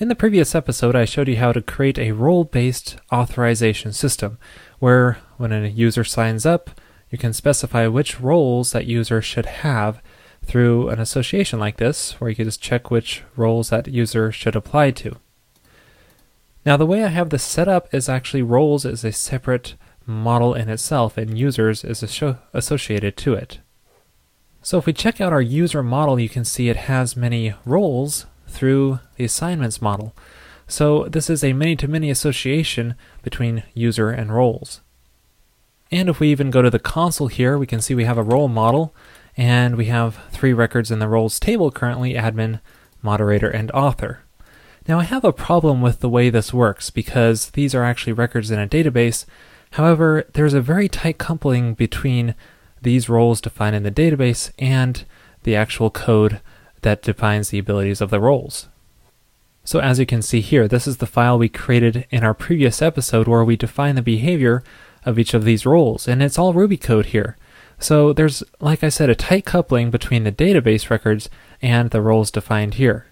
In the previous episode, I showed you how to create a role based authorization system where when a user signs up, you can specify which roles that user should have through an association like this, where you can just check which roles that user should apply to. Now, the way I have this set up is actually roles is a separate model in itself, and users is associated to it. So if we check out our user model, you can see it has many roles through the assignments model. So this is a many-to-many association between user and roles. And if we even go to the console here, we can see we have a role model, and we have three records in the roles table currently, admin, moderator, and author. Now I have a problem with the way this works because these are actually records in a database. However, there's a very tight coupling between these roles defined in the database and the actual code that defines the abilities of the roles. So as you can see here, this is the file we created in our previous episode where we define the behavior of each of these roles, and it's all Ruby code here. So there's, like I said, a tight coupling between the database records and the roles defined here.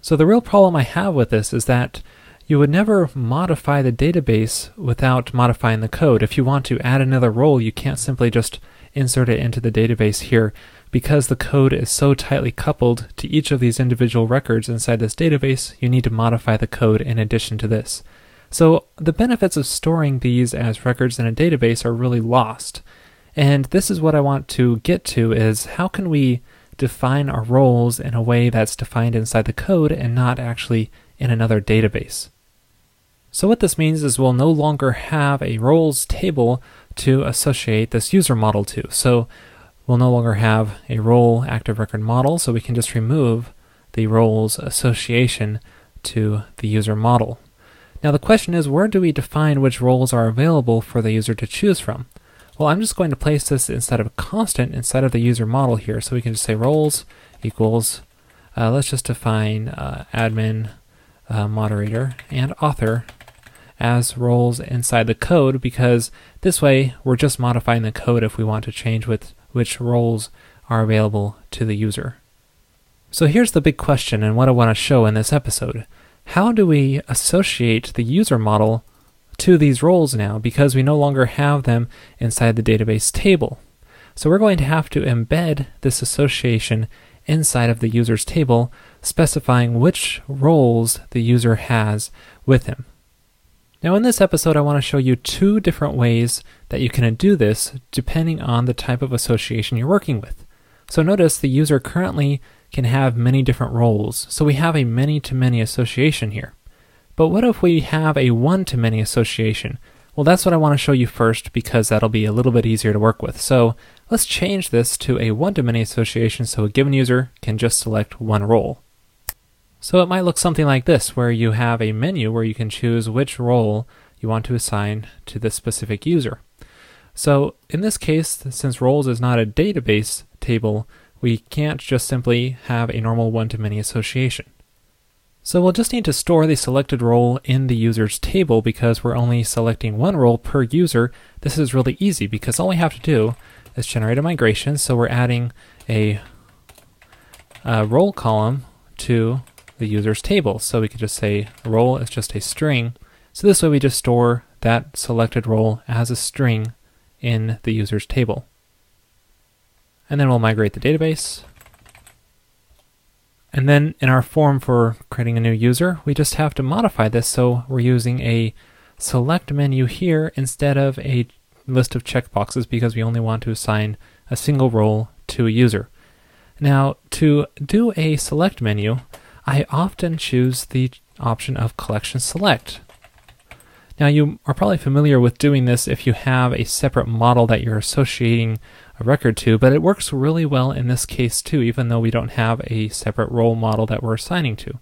So the real problem I have with this is that you would never modify the database without modifying the code. If you want to add another role, you can't simply just insert it into the database here because the code is so tightly coupled to each of these individual records inside this database, you need to modify the code in addition to this. So the benefits of storing these as records in a database are really lost. And this is what I want to get to is how can we define our roles in a way that's defined inside the code and not actually in another database. So what this means is we'll no longer have a roles table to associate this user model to. So we'll no longer have a role active record model, so we can just remove the roles association to the user model. Now the question is, where do we define which roles are available for the user to choose from? Well, I'm just going to place this instead of a constant inside of the user model here. So we can just say roles equals, uh, let's just define uh, admin, uh, moderator, and author as roles inside the code because this way we're just modifying the code if we want to change with which roles are available to the user. So here's the big question and what I want to show in this episode. How do we associate the user model to these roles now because we no longer have them inside the database table. So we're going to have to embed this association inside of the user's table, specifying which roles the user has with him. Now in this episode, I want to show you two different ways that you can do this depending on the type of association you're working with. So notice the user currently can have many different roles, so we have a many-to-many association here. But what if we have a one-to-many association? Well, that's what I want to show you first because that'll be a little bit easier to work with. So let's change this to a one-to-many association so a given user can just select one role. So it might look something like this, where you have a menu where you can choose which role you want to assign to this specific user. So in this case, since roles is not a database table, we can't just simply have a normal one-to-many association. So we'll just need to store the selected role in the user's table because we're only selecting one role per user. This is really easy because all we have to do is generate a migration. So we're adding a, a role column to the user's table. So we could just say role is just a string. So this way we just store that selected role as a string in the user's table. And then we'll migrate the database. And then in our form for creating a new user, we just have to modify this so we're using a select menu here instead of a list of checkboxes because we only want to assign a single role to a user. Now, to do a select menu, I often choose the option of collection select. Now, you are probably familiar with doing this if you have a separate model that you're associating a record to, but it works really well in this case too, even though we don't have a separate role model that we're assigning to.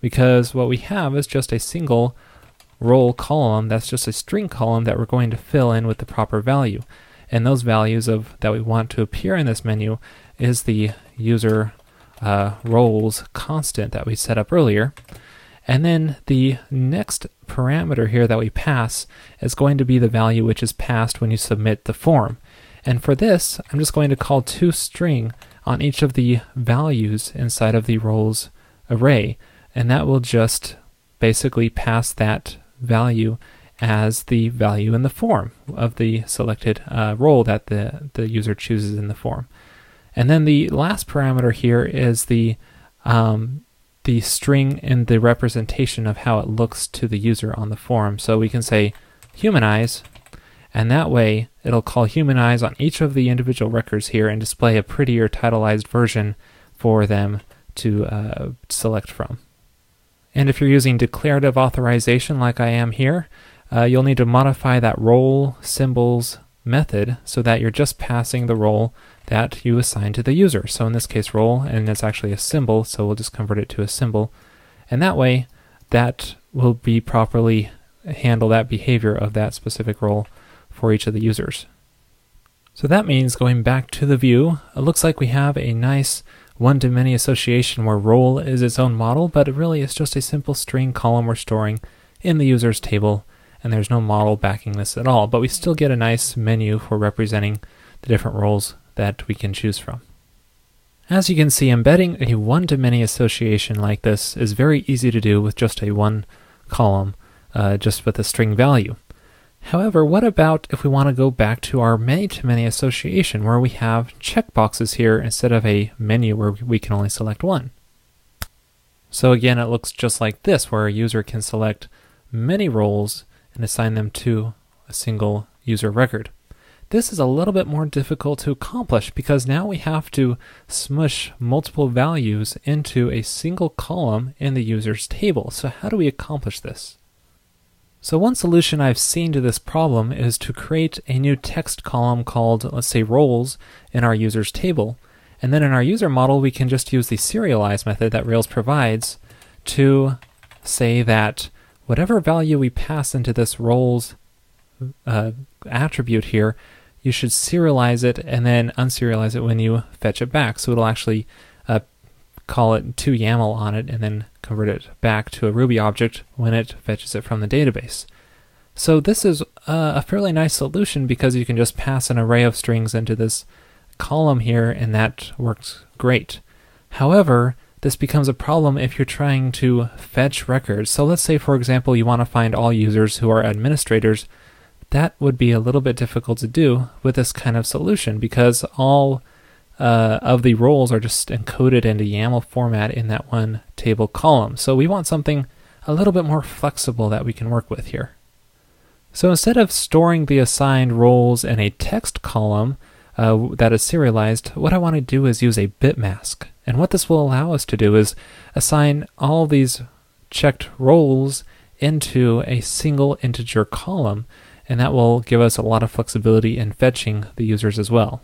Because what we have is just a single role column that's just a string column that we're going to fill in with the proper value. And those values of that we want to appear in this menu is the user uh, roles constant that we set up earlier. And then the next parameter here that we pass is going to be the value which is passed when you submit the form. And for this, I'm just going to call toString on each of the values inside of the roles array. and that will just basically pass that value as the value in the form of the selected uh, role that the, the user chooses in the form. And then the last parameter here is the um, the string in the representation of how it looks to the user on the form. So we can say humanize, and that way it'll call humanize on each of the individual records here and display a prettier titleized version for them to uh, select from. And if you're using declarative authorization like I am here, uh, you'll need to modify that role symbols method so that you're just passing the role that you assign to the user. So in this case, role, and it's actually a symbol, so we'll just convert it to a symbol. And that way, that will be properly handle that behavior of that specific role for each of the users. So that means going back to the view, it looks like we have a nice one-to-many association where role is its own model, but it really is just a simple string column we're storing in the user's table, and there's no model backing this at all, but we still get a nice menu for representing the different roles that we can choose from. As you can see, embedding a one-to-many association like this is very easy to do with just a one column, uh, just with a string value. However, what about if we want to go back to our many-to-many association where we have checkboxes here instead of a menu where we can only select one? So again, it looks just like this, where a user can select many roles and assign them to a single user record. This is a little bit more difficult to accomplish because now we have to smush multiple values into a single column in the user's table. So how do we accomplish this? So one solution I've seen to this problem is to create a new text column called, let's say, roles in our user's table. And then in our user model, we can just use the serialize method that Rails provides to say that whatever value we pass into this roles uh, attribute here you should serialize it and then unserialize it when you fetch it back. So it'll actually uh, call it to YAML on it and then convert it back to a Ruby object when it fetches it from the database. So this is a fairly nice solution because you can just pass an array of strings into this column here and that works great. However, this becomes a problem if you're trying to fetch records. So let's say, for example, you want to find all users who are administrators that would be a little bit difficult to do with this kind of solution because all uh, of the roles are just encoded into YAML format in that one table column. So we want something a little bit more flexible that we can work with here. So instead of storing the assigned roles in a text column uh, that is serialized, what I want to do is use a bit mask. And what this will allow us to do is assign all these checked roles into a single integer column and that will give us a lot of flexibility in fetching the users as well.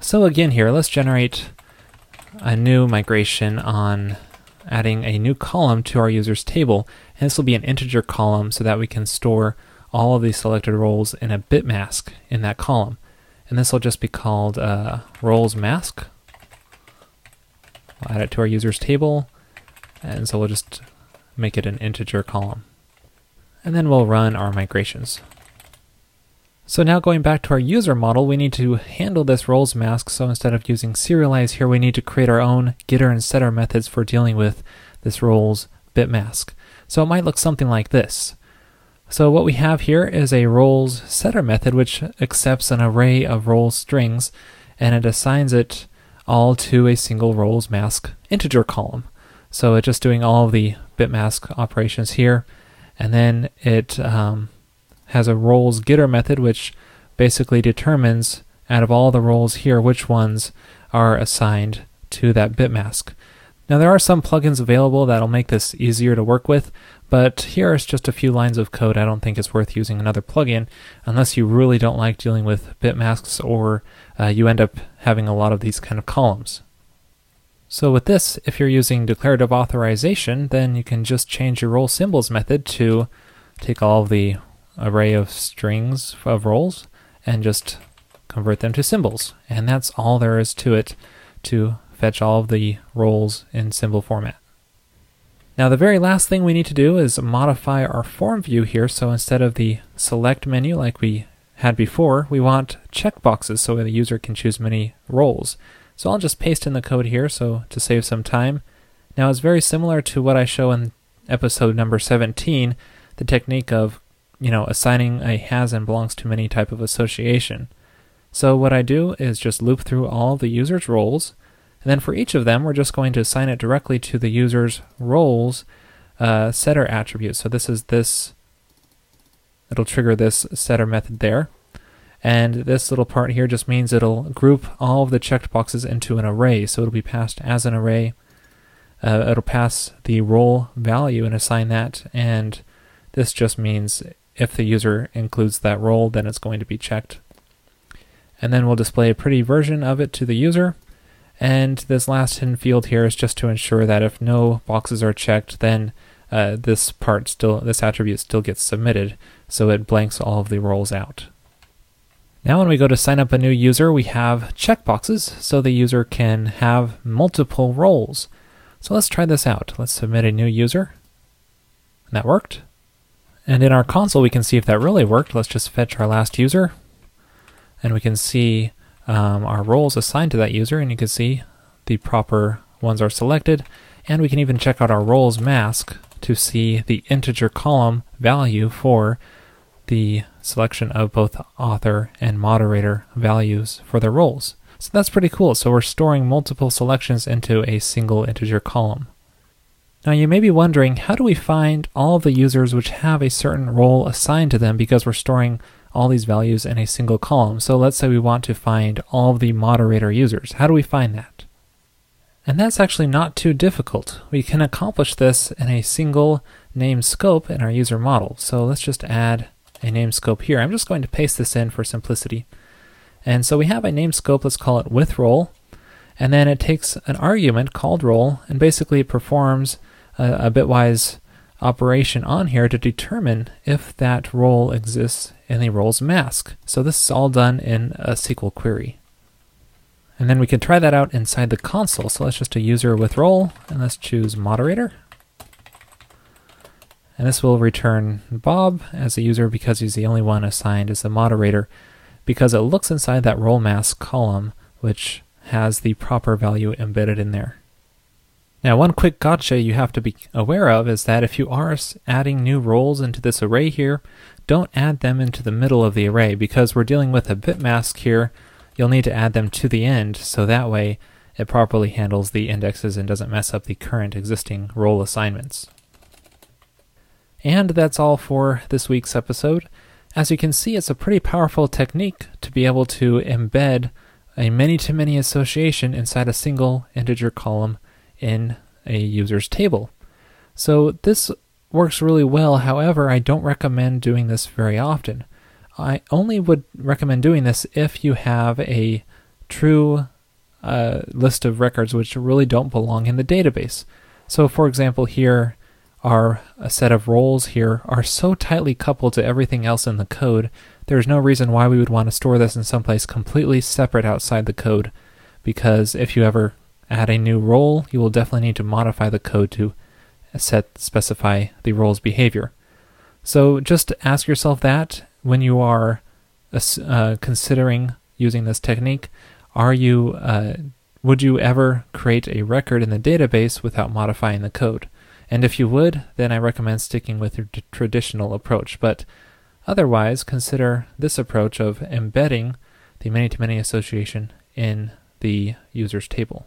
So again here, let's generate a new migration on adding a new column to our users table, and this will be an integer column so that we can store all of these selected roles in a bit mask in that column. And this will just be called uh, roles mask. We'll add it to our users table, and so we'll just make it an integer column and then we'll run our migrations. So now going back to our user model, we need to handle this roles mask. So instead of using serialize here, we need to create our own getter and setter methods for dealing with this roles bit mask. So it might look something like this. So what we have here is a roles setter method, which accepts an array of roles strings, and it assigns it all to a single roles mask integer column. So it's just doing all the bit mask operations here and then it um, has a roles getter method which basically determines out of all the roles here which ones are assigned to that bit mask. Now there are some plugins available that'll make this easier to work with, but here is just a few lines of code. I don't think it's worth using another plugin unless you really don't like dealing with bit masks or uh, you end up having a lot of these kind of columns. So with this, if you're using declarative authorization, then you can just change your role symbols method to take all of the array of strings of roles and just convert them to symbols. And that's all there is to it to fetch all of the roles in symbol format. Now the very last thing we need to do is modify our form view here. So instead of the select menu like we had before, we want checkboxes so the user can choose many roles. So I'll just paste in the code here so to save some time. Now, it's very similar to what I show in episode number 17, the technique of, you know, assigning a has and belongs to many type of association. So what I do is just loop through all the user's roles, and then for each of them, we're just going to assign it directly to the user's roles uh, setter attribute. So this is this, it'll trigger this setter method there. And this little part here just means it'll group all of the checked boxes into an array. So it'll be passed as an array. Uh, it'll pass the role value and assign that. And this just means if the user includes that role, then it's going to be checked. And then we'll display a pretty version of it to the user. And this last hidden field here is just to ensure that if no boxes are checked, then uh, this part still, this attribute still gets submitted, so it blanks all of the roles out. Now when we go to sign up a new user, we have checkboxes, so the user can have multiple roles. So let's try this out. Let's submit a new user. And that worked. And in our console, we can see if that really worked. Let's just fetch our last user. And we can see um, our roles assigned to that user, and you can see the proper ones are selected. And we can even check out our roles mask to see the integer column value for the selection of both author and moderator values for their roles. So that's pretty cool. So we're storing multiple selections into a single integer column. Now you may be wondering, how do we find all the users which have a certain role assigned to them because we're storing all these values in a single column? So let's say we want to find all the moderator users. How do we find that? And that's actually not too difficult. We can accomplish this in a single name scope in our user model. So let's just add a name scope here. I'm just going to paste this in for simplicity. And so we have a name scope, let's call it with role, and then it takes an argument called role and basically performs a, a bitwise operation on here to determine if that role exists in the roles mask. So this is all done in a SQL query. And then we can try that out inside the console. So let's just a user with role and let's choose moderator. And this will return Bob as a user because he's the only one assigned as the moderator because it looks inside that role mask column which has the proper value embedded in there. Now one quick gotcha you have to be aware of is that if you are adding new roles into this array here, don't add them into the middle of the array because we're dealing with a bit mask here. You'll need to add them to the end so that way it properly handles the indexes and doesn't mess up the current existing role assignments. And that's all for this week's episode. As you can see, it's a pretty powerful technique to be able to embed a many-to-many association inside a single integer column in a user's table. So this works really well. However, I don't recommend doing this very often. I only would recommend doing this if you have a true uh, list of records which really don't belong in the database. So, for example, here our a set of roles here are so tightly coupled to everything else in the code, there's no reason why we would want to store this in someplace completely separate outside the code, because if you ever add a new role, you will definitely need to modify the code to set specify the role's behavior. So just ask yourself that when you are uh, considering using this technique. Are you uh, would you ever create a record in the database without modifying the code? And if you would, then I recommend sticking with your traditional approach. But otherwise, consider this approach of embedding the many to many association in the user's table.